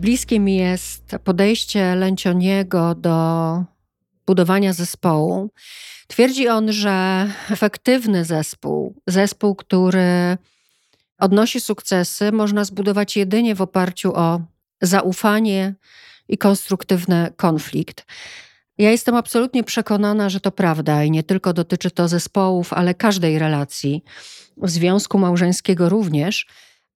bliskie mi jest podejście Lęcioniego do budowania zespołu. Twierdzi on, że efektywny zespół, zespół, który odnosi sukcesy, można zbudować jedynie w oparciu o zaufanie i konstruktywny konflikt. Ja jestem absolutnie przekonana, że to prawda i nie tylko dotyczy to zespołów, ale każdej relacji, związku małżeńskiego również.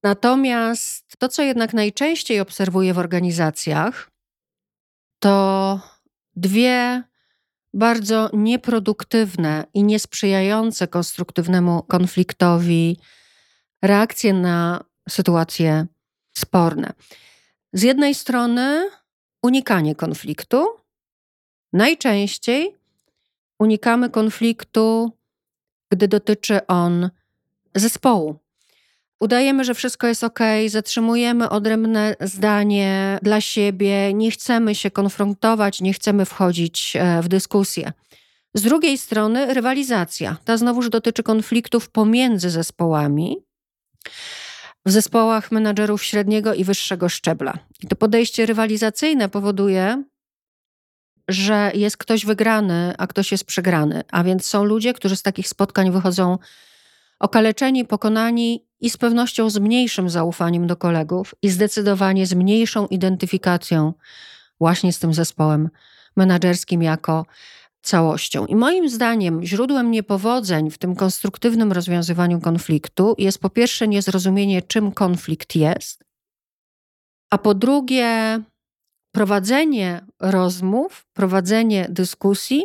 Natomiast to, co jednak najczęściej obserwuję w organizacjach, to dwie bardzo nieproduktywne i niesprzyjające konstruktywnemu konfliktowi reakcje na sytuacje sporne. Z jednej strony unikanie konfliktu. Najczęściej unikamy konfliktu, gdy dotyczy on zespołu. Udajemy, że wszystko jest ok, zatrzymujemy odrębne zdanie dla siebie, nie chcemy się konfrontować, nie chcemy wchodzić e, w dyskusję. Z drugiej strony rywalizacja. Ta znowuż dotyczy konfliktów pomiędzy zespołami w zespołach menadżerów średniego i wyższego szczebla. I to podejście rywalizacyjne powoduje, że jest ktoś wygrany, a ktoś jest przegrany. A więc są ludzie, którzy z takich spotkań wychodzą okaleczeni, pokonani i z pewnością z mniejszym zaufaniem do kolegów i zdecydowanie z mniejszą identyfikacją właśnie z tym zespołem menedżerskim jako całością. I moim zdaniem źródłem niepowodzeń w tym konstruktywnym rozwiązywaniu konfliktu jest po pierwsze niezrozumienie, czym konflikt jest, a po drugie prowadzenie rozmów, prowadzenie dyskusji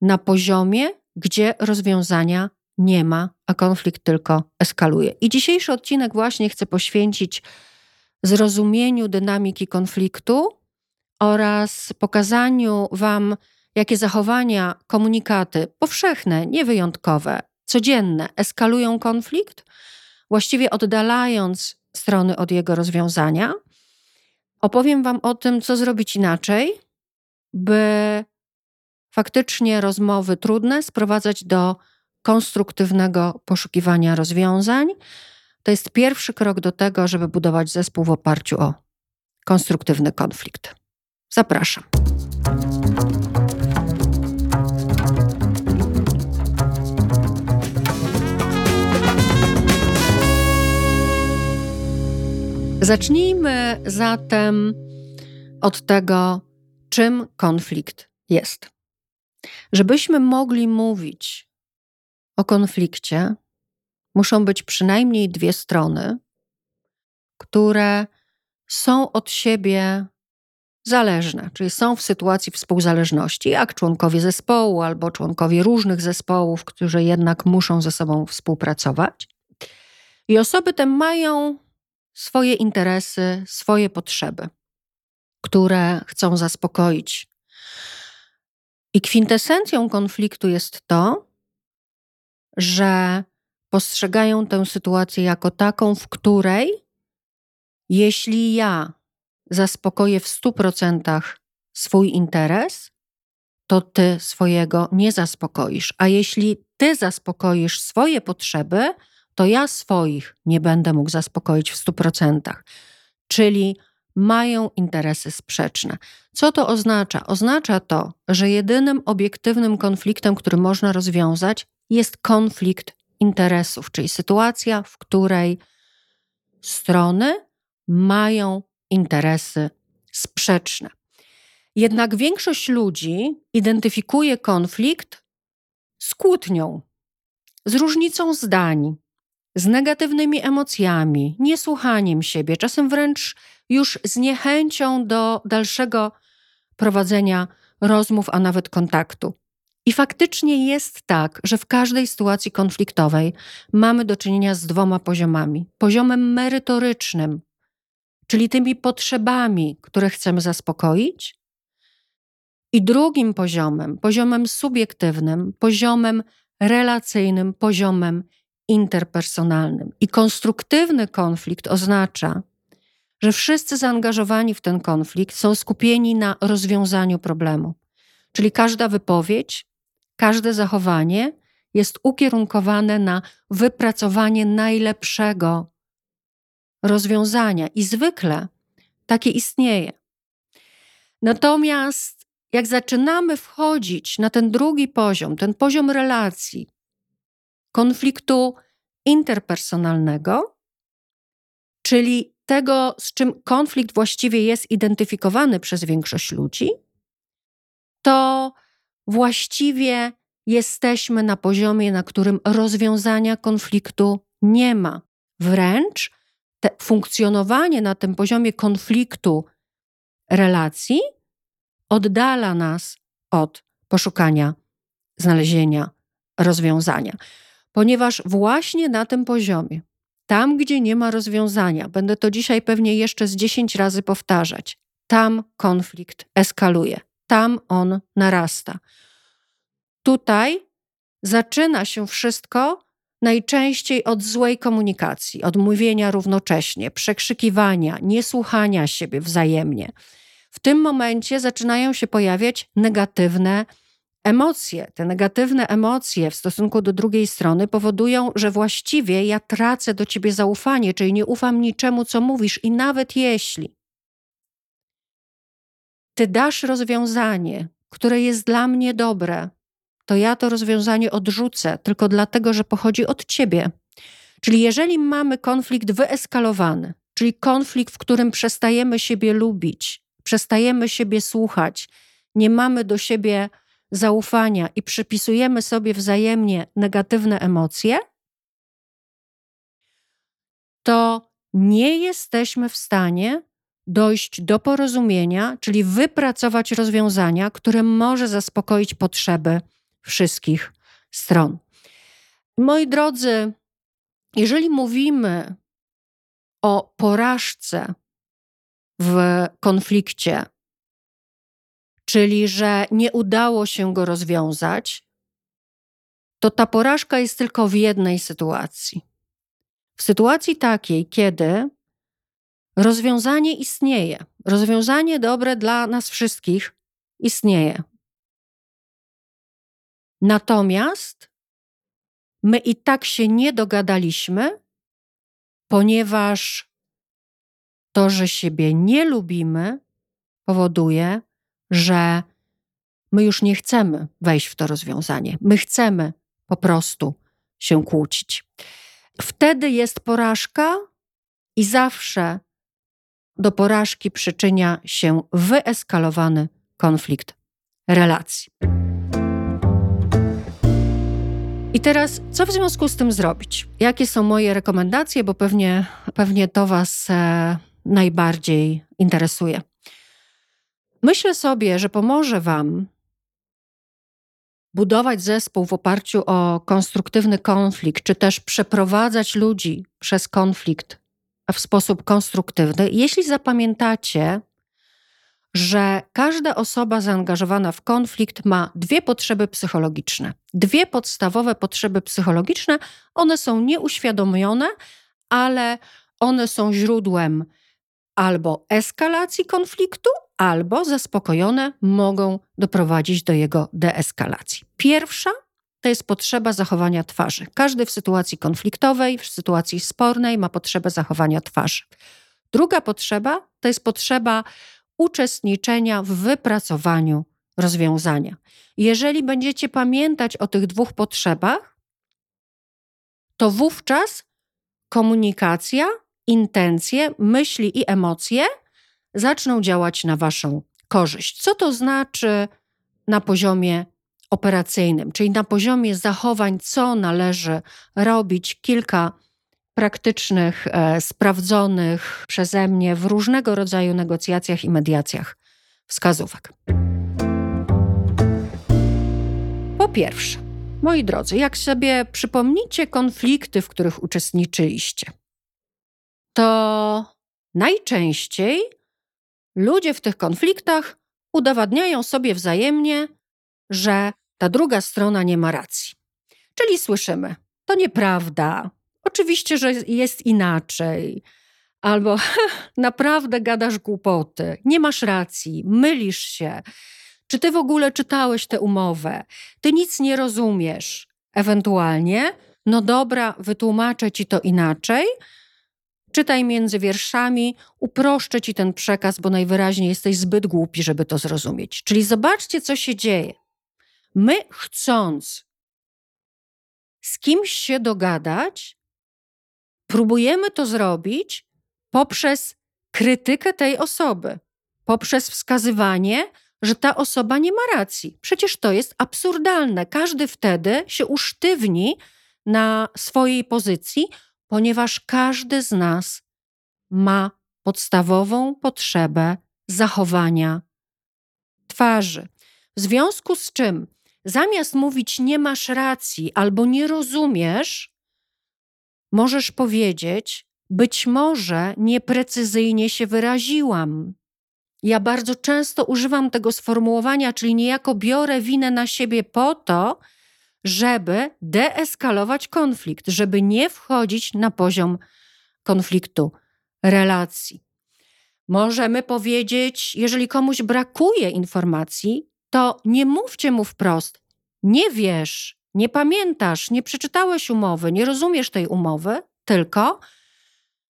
na poziomie, gdzie rozwiązania nie ma, a konflikt tylko eskaluje. I dzisiejszy odcinek właśnie chcę poświęcić zrozumieniu dynamiki konfliktu oraz pokazaniu Wam, jakie zachowania, komunikaty powszechne, niewyjątkowe, codzienne eskalują konflikt, właściwie oddalając strony od jego rozwiązania. Opowiem Wam o tym, co zrobić inaczej, by faktycznie rozmowy trudne sprowadzać do konstruktywnego poszukiwania rozwiązań. To jest pierwszy krok do tego, żeby budować zespół w oparciu o konstruktywny konflikt. Zapraszam. Zacznijmy zatem od tego, czym konflikt jest. Żebyśmy mogli mówić o konflikcie, muszą być przynajmniej dwie strony, które są od siebie zależne, czyli są w sytuacji współzależności, jak członkowie zespołu albo członkowie różnych zespołów, którzy jednak muszą ze sobą współpracować. I osoby te mają swoje interesy, swoje potrzeby, które chcą zaspokoić. I kwintesencją konfliktu jest to, że postrzegają tę sytuację jako taką, w której jeśli ja zaspokoję w 100% swój interes, to ty swojego nie zaspokoisz. A jeśli ty zaspokoisz swoje potrzeby, to ja swoich nie będę mógł zaspokoić w 100%. Czyli mają interesy sprzeczne. Co to oznacza? Oznacza to, że jedynym obiektywnym konfliktem, który można rozwiązać, jest konflikt interesów, czyli sytuacja, w której strony mają interesy sprzeczne. Jednak większość ludzi identyfikuje konflikt z kłótnią, z różnicą zdań, z negatywnymi emocjami, niesłuchaniem siebie, czasem wręcz już z niechęcią do dalszego prowadzenia rozmów, a nawet kontaktu. I faktycznie jest tak, że w każdej sytuacji konfliktowej mamy do czynienia z dwoma poziomami: poziomem merytorycznym, czyli tymi potrzebami, które chcemy zaspokoić, i drugim poziomem, poziomem subiektywnym, poziomem relacyjnym, poziomem interpersonalnym. I konstruktywny konflikt oznacza, że wszyscy zaangażowani w ten konflikt są skupieni na rozwiązaniu problemu. Czyli każda wypowiedź, każde zachowanie jest ukierunkowane na wypracowanie najlepszego rozwiązania i zwykle takie istnieje. Natomiast jak zaczynamy wchodzić na ten drugi poziom, ten poziom relacji, konfliktu interpersonalnego, czyli tego, z czym konflikt właściwie jest identyfikowany przez większość ludzi, to właściwie jesteśmy na poziomie, na którym rozwiązania konfliktu nie ma. Wręcz funkcjonowanie na tym poziomie konfliktu relacji oddala nas od poszukania, znalezienia rozwiązania. Ponieważ właśnie na tym poziomie, tam gdzie nie ma rozwiązania, będę to dzisiaj pewnie jeszcze z 10 razy powtarzać, tam konflikt eskaluje, tam on narasta. Tutaj zaczyna się wszystko najczęściej od złej komunikacji, od mówienia równocześnie, przekrzykiwania, niesłuchania siebie wzajemnie. W tym momencie zaczynają się pojawiać negatywne emocje. Te negatywne emocje w stosunku do drugiej strony powodują, że właściwie ja tracę do ciebie zaufanie, czyli nie ufam niczemu, co mówisz, i nawet jeśli ty dasz rozwiązanie, które jest dla mnie dobre, to ja to rozwiązanie odrzucę tylko dlatego, że pochodzi od ciebie. Czyli jeżeli mamy konflikt wyeskalowany, czyli konflikt, w którym przestajemy siebie lubić, przestajemy siebie słuchać, nie mamy do siebie zaufania i przypisujemy sobie wzajemnie negatywne emocje, to nie jesteśmy w stanie dojść do porozumienia, czyli wypracować rozwiązania, które może zaspokoić potrzeby wszystkich stron. Moi drodzy, jeżeli mówimy o porażce w konflikcie, czyli że nie udało się go rozwiązać, to ta porażka jest tylko w jednej sytuacji. W sytuacji takiej, kiedy rozwiązanie istnieje, rozwiązanie dobre dla nas wszystkich istnieje. Natomiast my i tak się nie dogadaliśmy, ponieważ to, że siebie nie lubimy, powoduje, że my już nie chcemy wejść w to rozwiązanie. My chcemy po prostu się kłócić. Wtedy jest porażka i zawsze do porażki przyczynia się wyeskalowany konflikt relacji. I teraz, co w związku z tym zrobić? Jakie są moje rekomendacje, bo pewnie, pewnie to Was e, najbardziej interesuje. Myślę sobie, że pomoże Wam budować zespół w oparciu o konstruktywny konflikt, czy też przeprowadzać ludzi przez konflikt w sposób konstruktywny, jeśli zapamiętacie, że każda osoba zaangażowana w konflikt ma dwie potrzeby psychologiczne. Dwie podstawowe potrzeby psychologiczne, one są nieuświadomione, ale one są źródłem albo eskalacji konfliktu, albo zaspokojone mogą doprowadzić do jego deeskalacji. Pierwsza to jest potrzeba zachowania twarzy. Każdy w sytuacji konfliktowej, w sytuacji spornej ma potrzebę zachowania twarzy. Druga potrzeba to jest potrzeba uczestniczenia w wypracowaniu rozwiązania. Jeżeli będziecie pamiętać o tych dwóch potrzebach, to wówczas komunikacja, intencje, myśli i emocje zaczną działać na Waszą korzyść. Co to znaczy na poziomie operacyjnym, czyli na poziomie zachowań, co należy robić? Kilka praktycznych, e, sprawdzonych przeze mnie w różnego rodzaju negocjacjach i mediacjach wskazówek. Po pierwsze, moi drodzy, jak sobie przypomnicie konflikty, w których uczestniczyliście, to najczęściej ludzie w tych konfliktach udowadniają sobie wzajemnie, że ta druga strona nie ma racji. Czyli słyszymy, to nieprawda, oczywiście, że jest inaczej, albo naprawdę gadasz głupoty, nie masz racji, mylisz się. Czy ty w ogóle czytałeś tę umowę? Ty nic nie rozumiesz. Ewentualnie, no dobra, wytłumaczę ci to inaczej. Czytaj między wierszami, uproszczę ci ten przekaz, bo najwyraźniej jesteś zbyt głupi, żeby to zrozumieć. Czyli zobaczcie, co się dzieje. My, chcąc z kimś się dogadać, próbujemy to zrobić poprzez krytykę tej osoby, poprzez wskazywanie, że ta osoba nie ma racji. Przecież to jest absurdalne. Każdy wtedy się usztywni na swojej pozycji, ponieważ każdy z nas ma podstawową potrzebę zachowania twarzy. W związku z czym, zamiast mówić nie masz racji albo nie rozumiesz, możesz powiedzieć: Być może nieprecyzyjnie się wyraziłam. Ja bardzo często używam tego sformułowania, czyli niejako biorę winę na siebie po to, żeby deeskalować konflikt, żeby nie wchodzić na poziom konfliktu relacji. Możemy powiedzieć, jeżeli komuś brakuje informacji, to nie mówcie mu wprost: Nie wiesz, nie pamiętasz, nie przeczytałeś umowy, nie rozumiesz tej umowy, tylko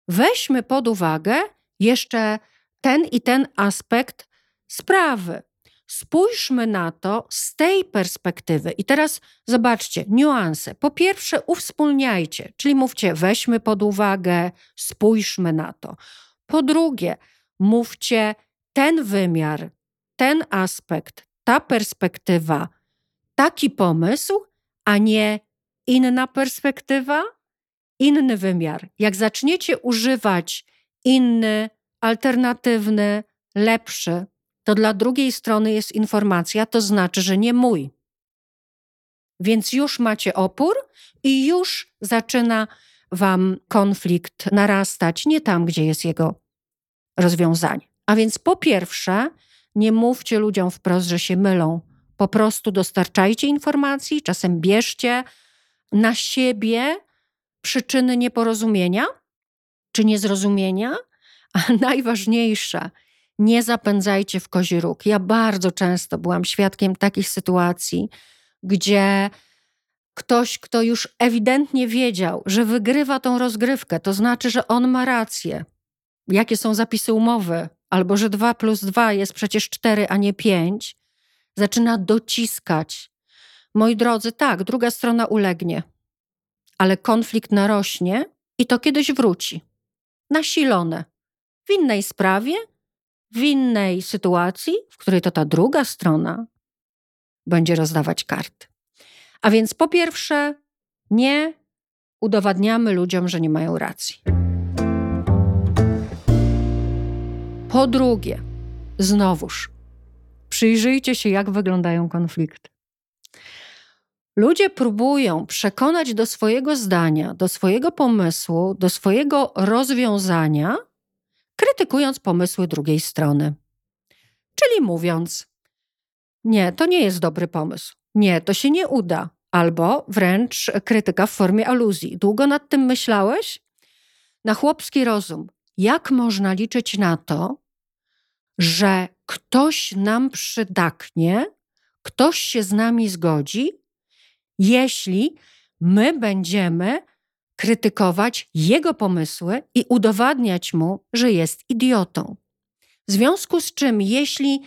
weźmy pod uwagę jeszcze ten i ten aspekt sprawy. Spójrzmy na to z tej perspektywy. I teraz zobaczcie, niuanse. Po pierwsze, uwspólniajcie, czyli mówcie, weźmy pod uwagę, spójrzmy na to. Po drugie, mówcie ten wymiar, ten aspekt, ta perspektywa, taki pomysł, a nie inna perspektywa, inny wymiar. Jak zaczniecie używać inny, alternatywny, lepszy, to dla drugiej strony jest informacja, to znaczy, że nie mój. Więc już macie opór i już zaczyna wam konflikt narastać nie tam, gdzie jest jego rozwiązanie. A więc po pierwsze, nie mówcie ludziom wprost, że się mylą. Po prostu dostarczajcie informacji, czasem bierzcie na siebie przyczyny nieporozumienia czy niezrozumienia, a najważniejsze, nie zapędzajcie w kozi róg. Ja bardzo często byłam świadkiem takich sytuacji, gdzie ktoś, kto już ewidentnie wiedział, że wygrywa tą rozgrywkę, to znaczy, że on ma rację. Jakie są zapisy umowy, albo że 2 plus 2 jest przecież 4, a nie 5, zaczyna dociskać. Moi drodzy, tak, druga strona ulegnie, ale konflikt narośnie i to kiedyś wróci. Nasilone. W innej sprawie, w innej sytuacji, w której to ta druga strona będzie rozdawać karty. A więc po pierwsze, nie udowadniamy ludziom, że nie mają racji. Po drugie, znowuż, przyjrzyjcie się, jak wyglądają konflikty. Ludzie próbują przekonać do swojego zdania, do swojego pomysłu, do swojego rozwiązania, krytykując pomysły drugiej strony. Czyli mówiąc: Nie, to nie jest dobry pomysł. Nie, to się nie uda. Albo wręcz krytyka w formie aluzji. Długo nad tym myślałeś? Na chłopski rozum. Jak można liczyć na to, że ktoś nam przydaknie, ktoś się z nami zgodzi, jeśli my będziemy krytykować jego pomysły i udowadniać mu, że jest idiotą. W związku z czym, jeśli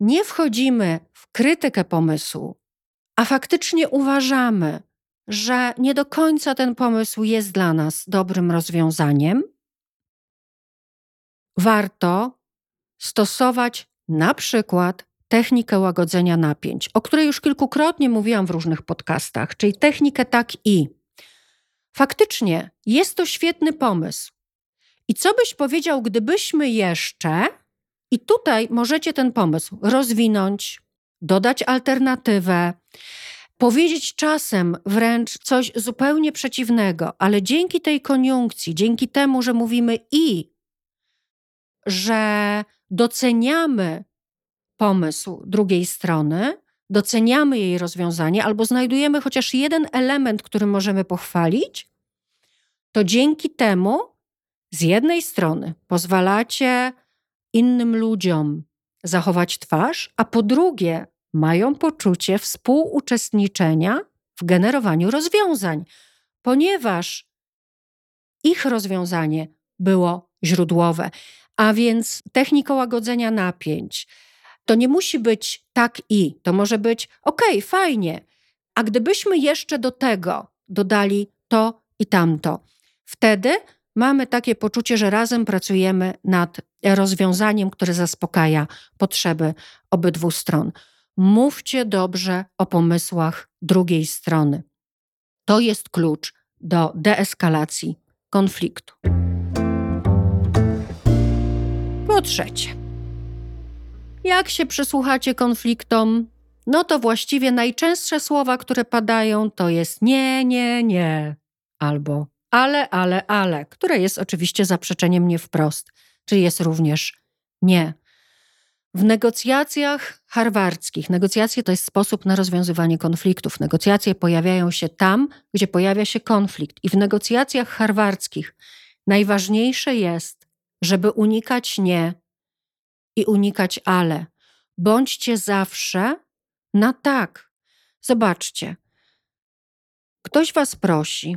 nie wchodzimy w krytykę pomysłu, a faktycznie uważamy, że nie do końca ten pomysł jest dla nas dobrym rozwiązaniem, warto stosować na przykład technikę łagodzenia napięć, o której już kilkukrotnie mówiłam w różnych podcastach, czyli technikę tak i. Faktycznie jest to świetny pomysł. I co byś powiedział, gdybyśmy jeszcze, i tutaj możecie ten pomysł rozwinąć, dodać alternatywę, powiedzieć czasem wręcz coś zupełnie przeciwnego, ale dzięki tej koniunkcji, dzięki temu, że mówimy i, że doceniamy pomysł drugiej strony, doceniamy jej rozwiązanie albo znajdujemy chociaż jeden element, który możemy pochwalić, to dzięki temu z jednej strony pozwalacie innym ludziom zachować twarz, a po drugie mają poczucie współuczestniczenia w generowaniu rozwiązań, ponieważ ich rozwiązanie było źródłowe. A więc technika łagodzenia napięć to nie musi być tak i, to może być ok, fajnie. A gdybyśmy jeszcze do tego dodali to i tamto, wtedy mamy takie poczucie, że razem pracujemy nad rozwiązaniem, które zaspokaja potrzeby obydwu stron. Mówcie dobrze o pomysłach drugiej strony. To jest klucz do deeskalacji konfliktu. Trzecie, jak się przysłuchacie konfliktom, no to właściwie najczęstsze słowa, które padają, to jest nie, nie, nie, albo ale, ale, ale, które jest oczywiście zaprzeczeniem nie wprost, czyli jest również nie. W negocjacjach harwardzkich, negocjacje to jest sposób na rozwiązywanie konfliktów. Negocjacje pojawiają się tam, gdzie pojawia się konflikt. I w negocjacjach harwardzkich najważniejsze jest, żeby unikać nie i unikać ale. Bądźcie zawsze na tak. Zobaczcie. Ktoś was prosi,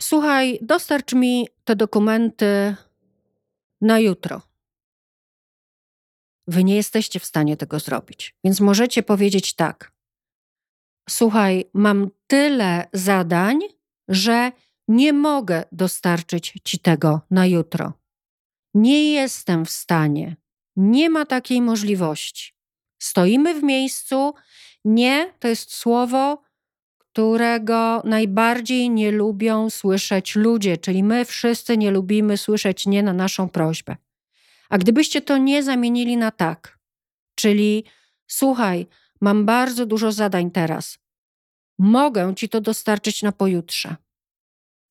Słuchaj, dostarcz mi te dokumenty na jutro. Wy nie jesteście w stanie tego zrobić, więc możecie powiedzieć tak. Słuchaj, mam tyle zadań, że nie mogę dostarczyć ci tego na jutro. Nie jestem w stanie. Nie ma takiej możliwości. Stoimy w miejscu. Nie to jest słowo, którego najbardziej nie lubią słyszeć ludzie, czyli my wszyscy nie lubimy słyszeć nie na naszą prośbę. A gdybyście to nie zamienili na tak, czyli słuchaj, mam bardzo dużo zadań teraz, mogę ci to dostarczyć na pojutrze.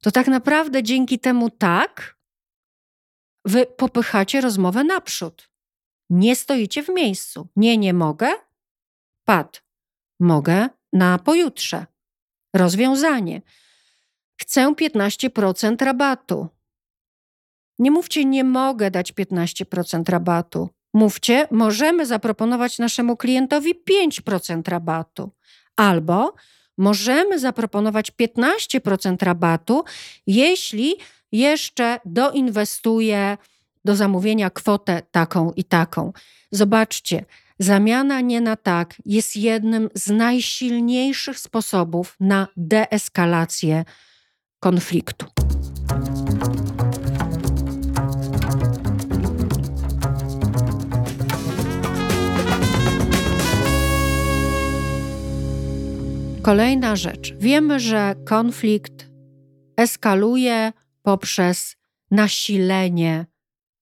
To tak naprawdę dzięki temu tak, wy popychacie rozmowę naprzód. Nie stoicie w miejscu. Nie, nie mogę. Pad, mogę na pojutrze. Rozwiązanie. Chcę 15% rabatu. Nie mówcie, nie mogę dać 15% rabatu. Mówcie, możemy zaproponować naszemu klientowi 5% rabatu. Albo możemy zaproponować 15% rabatu, jeśli jeszcze doinwestuje do zamówienia kwotę taką i taką. Zobaczcie, Zamiana nie na tak jest jednym z najsilniejszych sposobów na deeskalację konfliktu. Kolejna rzecz. Wiemy, że konflikt eskaluje poprzez nasilenie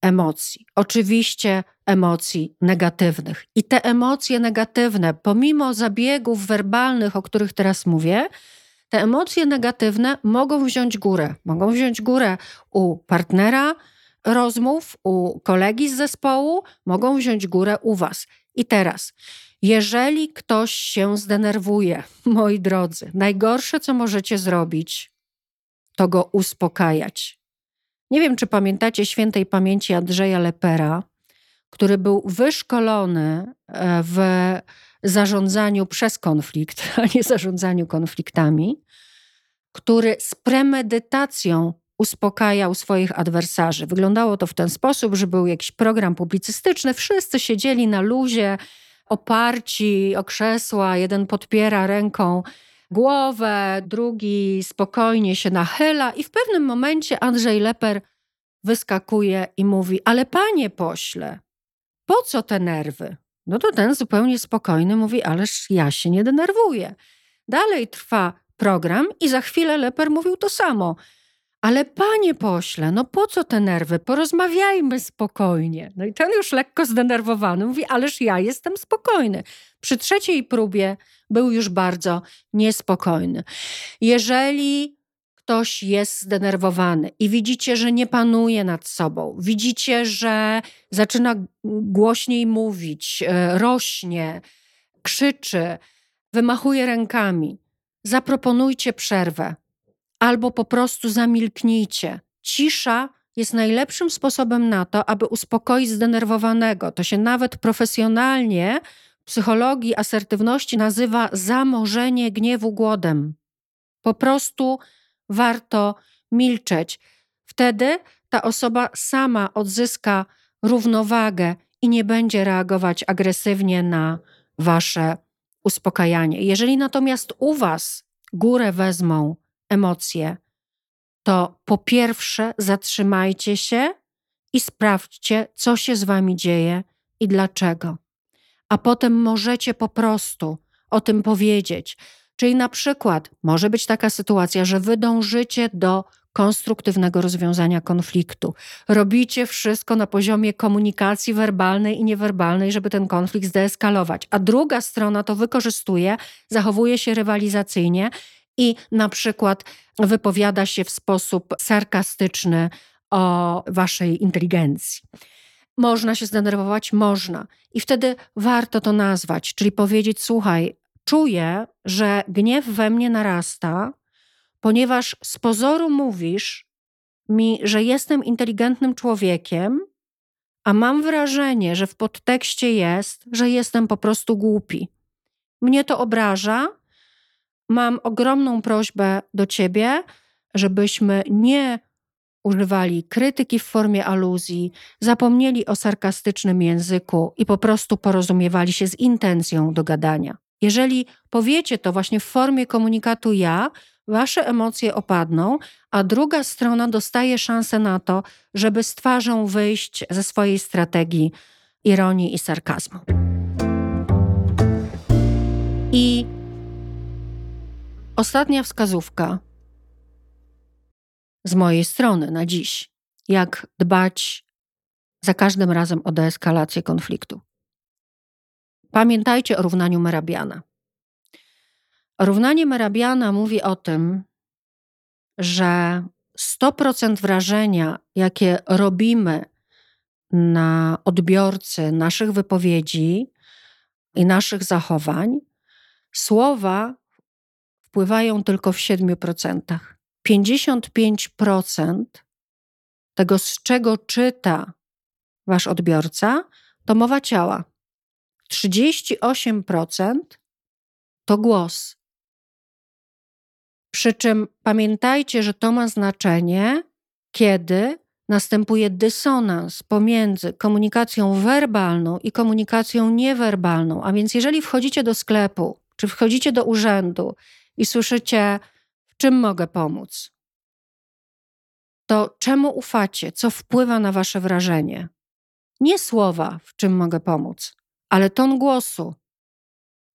emocji. Oczywiście emocji negatywnych. I te emocje negatywne, pomimo zabiegów werbalnych, o których teraz mówię, te emocje negatywne mogą wziąć górę. Mogą wziąć górę u partnera rozmów, u kolegi z zespołu, mogą wziąć górę u Was. I teraz, jeżeli ktoś się zdenerwuje, moi drodzy, najgorsze, co możecie zrobić, to go uspokajać. Nie wiem, czy pamiętacie świętej pamięci Andrzeja Lepera, który był wyszkolony e, w zarządzaniu przez konflikt, a nie zarządzaniu konfliktami, który z premedytacją uspokajał swoich adwersarzy. Wyglądało to w ten sposób, że był jakiś program publicystyczny, wszyscy siedzieli na luzie, oparci o krzesła, jeden podpiera ręką głowę, drugi spokojnie się nachyla, i w pewnym momencie Andrzej Leper wyskakuje i mówi: Ale panie pośle, po co te nerwy? No to ten zupełnie spokojny mówi, ależ ja się nie denerwuję. Dalej trwa program i za chwilę Leper mówił to samo. Ale panie pośle, no po co te nerwy? Porozmawiajmy spokojnie. No i ten już lekko zdenerwowany mówi, ależ ja jestem spokojny. Przy trzeciej próbie był już bardzo niespokojny. Jeżeli ktoś jest zdenerwowany i widzicie, że nie panuje nad sobą, widzicie, że zaczyna głośniej mówić, e, rośnie, krzyczy, wymachuje rękami, zaproponujcie przerwę albo po prostu zamilknijcie. Cisza jest najlepszym sposobem na to, aby uspokoić zdenerwowanego. To się nawet profesjonalnie w psychologii asertywności nazywa zamorzenie gniewu głodem. Po prostu warto milczeć. Wtedy ta osoba sama odzyska równowagę i nie będzie reagować agresywnie na wasze uspokajanie. Jeżeli natomiast u was górę wezmą emocje, to po pierwsze zatrzymajcie się i sprawdźcie, co się z wami dzieje i dlaczego. A potem możecie po prostu o tym powiedzieć. Czyli na przykład może być taka sytuacja, że wy dążycie do konstruktywnego rozwiązania konfliktu. Robicie wszystko na poziomie komunikacji werbalnej i niewerbalnej, żeby ten konflikt zdeeskalować, a druga strona to wykorzystuje, zachowuje się rywalizacyjnie i na przykład wypowiada się w sposób sarkastyczny o waszej inteligencji. Można się zdenerwować? Można. I wtedy warto to nazwać, czyli powiedzieć: Słuchaj, czuję, że gniew we mnie narasta, ponieważ z pozoru mówisz mi, że jestem inteligentnym człowiekiem, a mam wrażenie, że w podtekście jest, że jestem po prostu głupi. Mnie to obraża. Mam ogromną prośbę do ciebie, żebyśmy nie używali krytyki w formie aluzji, zapomnieli o sarkastycznym języku i po prostu porozumiewali się z intencją do gadania. Jeżeli powiecie to właśnie w formie komunikatu ja, wasze emocje opadną, a druga strona dostaje szansę na to, żeby z twarzą wyjść ze swojej strategii ironii i sarkazmu. Ostatnia wskazówka z mojej strony na dziś, jak dbać za każdym razem o deeskalację konfliktu. Pamiętajcie o równaniu Merabiana. Równanie Merabiana mówi o tym, że 100% wrażenia, jakie robimy na odbiorcy naszych wypowiedzi i naszych zachowań, słowa wpływają tylko w 7%. 55% tego, z czego czyta wasz odbiorca, to mowa ciała. 38% to głos. Przy czym pamiętajcie, że to ma znaczenie, kiedy następuje dysonans pomiędzy komunikacją werbalną i komunikacją niewerbalną. A więc, jeżeli wchodzicie do sklepu, czy wchodzicie do urzędu i słyszycie, w czym mogę pomóc, to czemu ufacie, co wpływa na wasze wrażenie? Nie słowa, w czym mogę pomóc, ale ton głosu,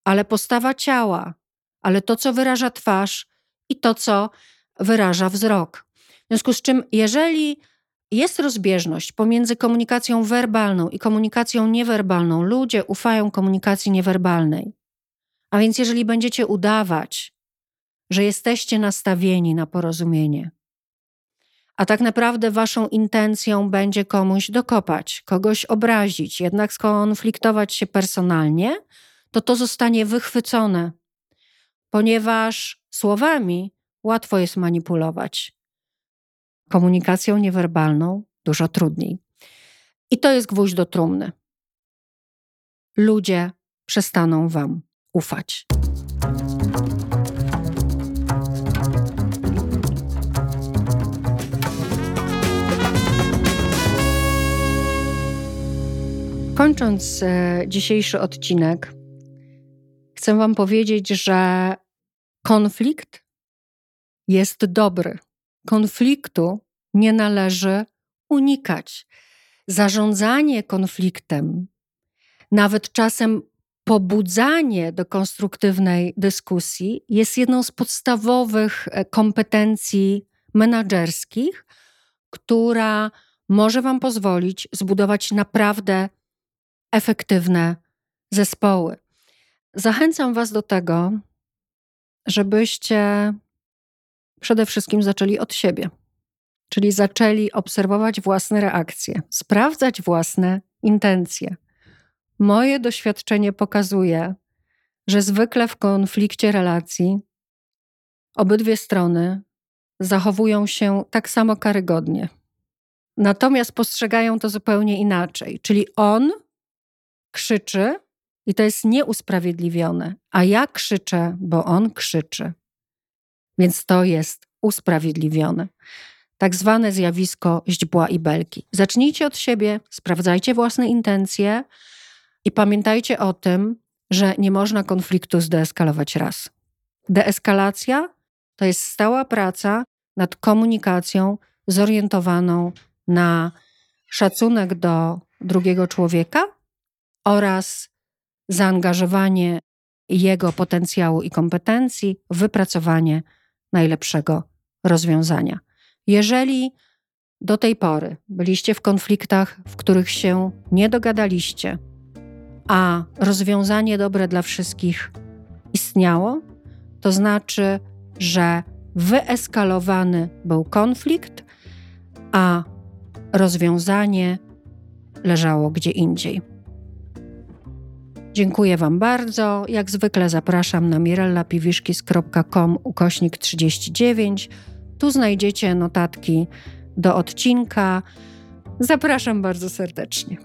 ale postawa ciała, ale to, co wyraża twarz i to, co wyraża wzrok. W związku z czym, jeżeli jest rozbieżność pomiędzy komunikacją werbalną i komunikacją niewerbalną, ludzie ufają komunikacji niewerbalnej. A więc, jeżeli będziecie udawać, że jesteście nastawieni na porozumienie, a tak naprawdę waszą intencją będzie komuś dokopać, kogoś obrazić, jednak skonfliktować się personalnie, to to zostanie wychwycone, ponieważ słowami łatwo jest manipulować. Komunikacją niewerbalną dużo trudniej. I to jest gwóźdź do trumny. Ludzie przestaną wam ufać. Kończąc e, dzisiejszy odcinek, chcę Wam powiedzieć, że konflikt jest dobry. Konfliktu nie należy unikać. Zarządzanie konfliktem Nawet czasem pobudzanie do konstruktywnej dyskusji jest jedną z podstawowych e, kompetencji menedżerskich, która może Wam pozwolić zbudować naprawdę efektywne zespoły. Zachęcam Was do tego, żebyście przede wszystkim zaczęli od siebie, czyli zaczęli obserwować własne reakcje, sprawdzać własne intencje. Moje doświadczenie pokazuje, że zwykle w konflikcie relacji obydwie strony zachowują się tak samo karygodnie. Natomiast postrzegają to zupełnie inaczej. Czyli on krzyczy i to jest nieusprawiedliwione, a ja krzyczę, bo on krzyczy. Więc to jest usprawiedliwione. Tak zwane zjawisko źdźbła i belki. Zacznijcie od siebie, sprawdzajcie własne intencje i pamiętajcie o tym, że nie można konfliktu zdeeskalować raz. Deeskalacja to jest stała praca nad komunikacją zorientowaną na szacunek do drugiego człowieka oraz zaangażowanie jego potencjału i kompetencji w wypracowanie najlepszego rozwiązania. Jeżeli do tej pory byliście w konfliktach, w których się nie dogadaliście, a rozwiązanie dobre dla wszystkich istniało, to znaczy, że wyeskalowany był konflikt, a rozwiązanie leżało gdzie indziej. Dziękuję Wam bardzo. Jak zwykle zapraszam na mirellapiwiszkis.com ukośnik 39. Tu znajdziecie notatki do odcinka. Zapraszam bardzo serdecznie.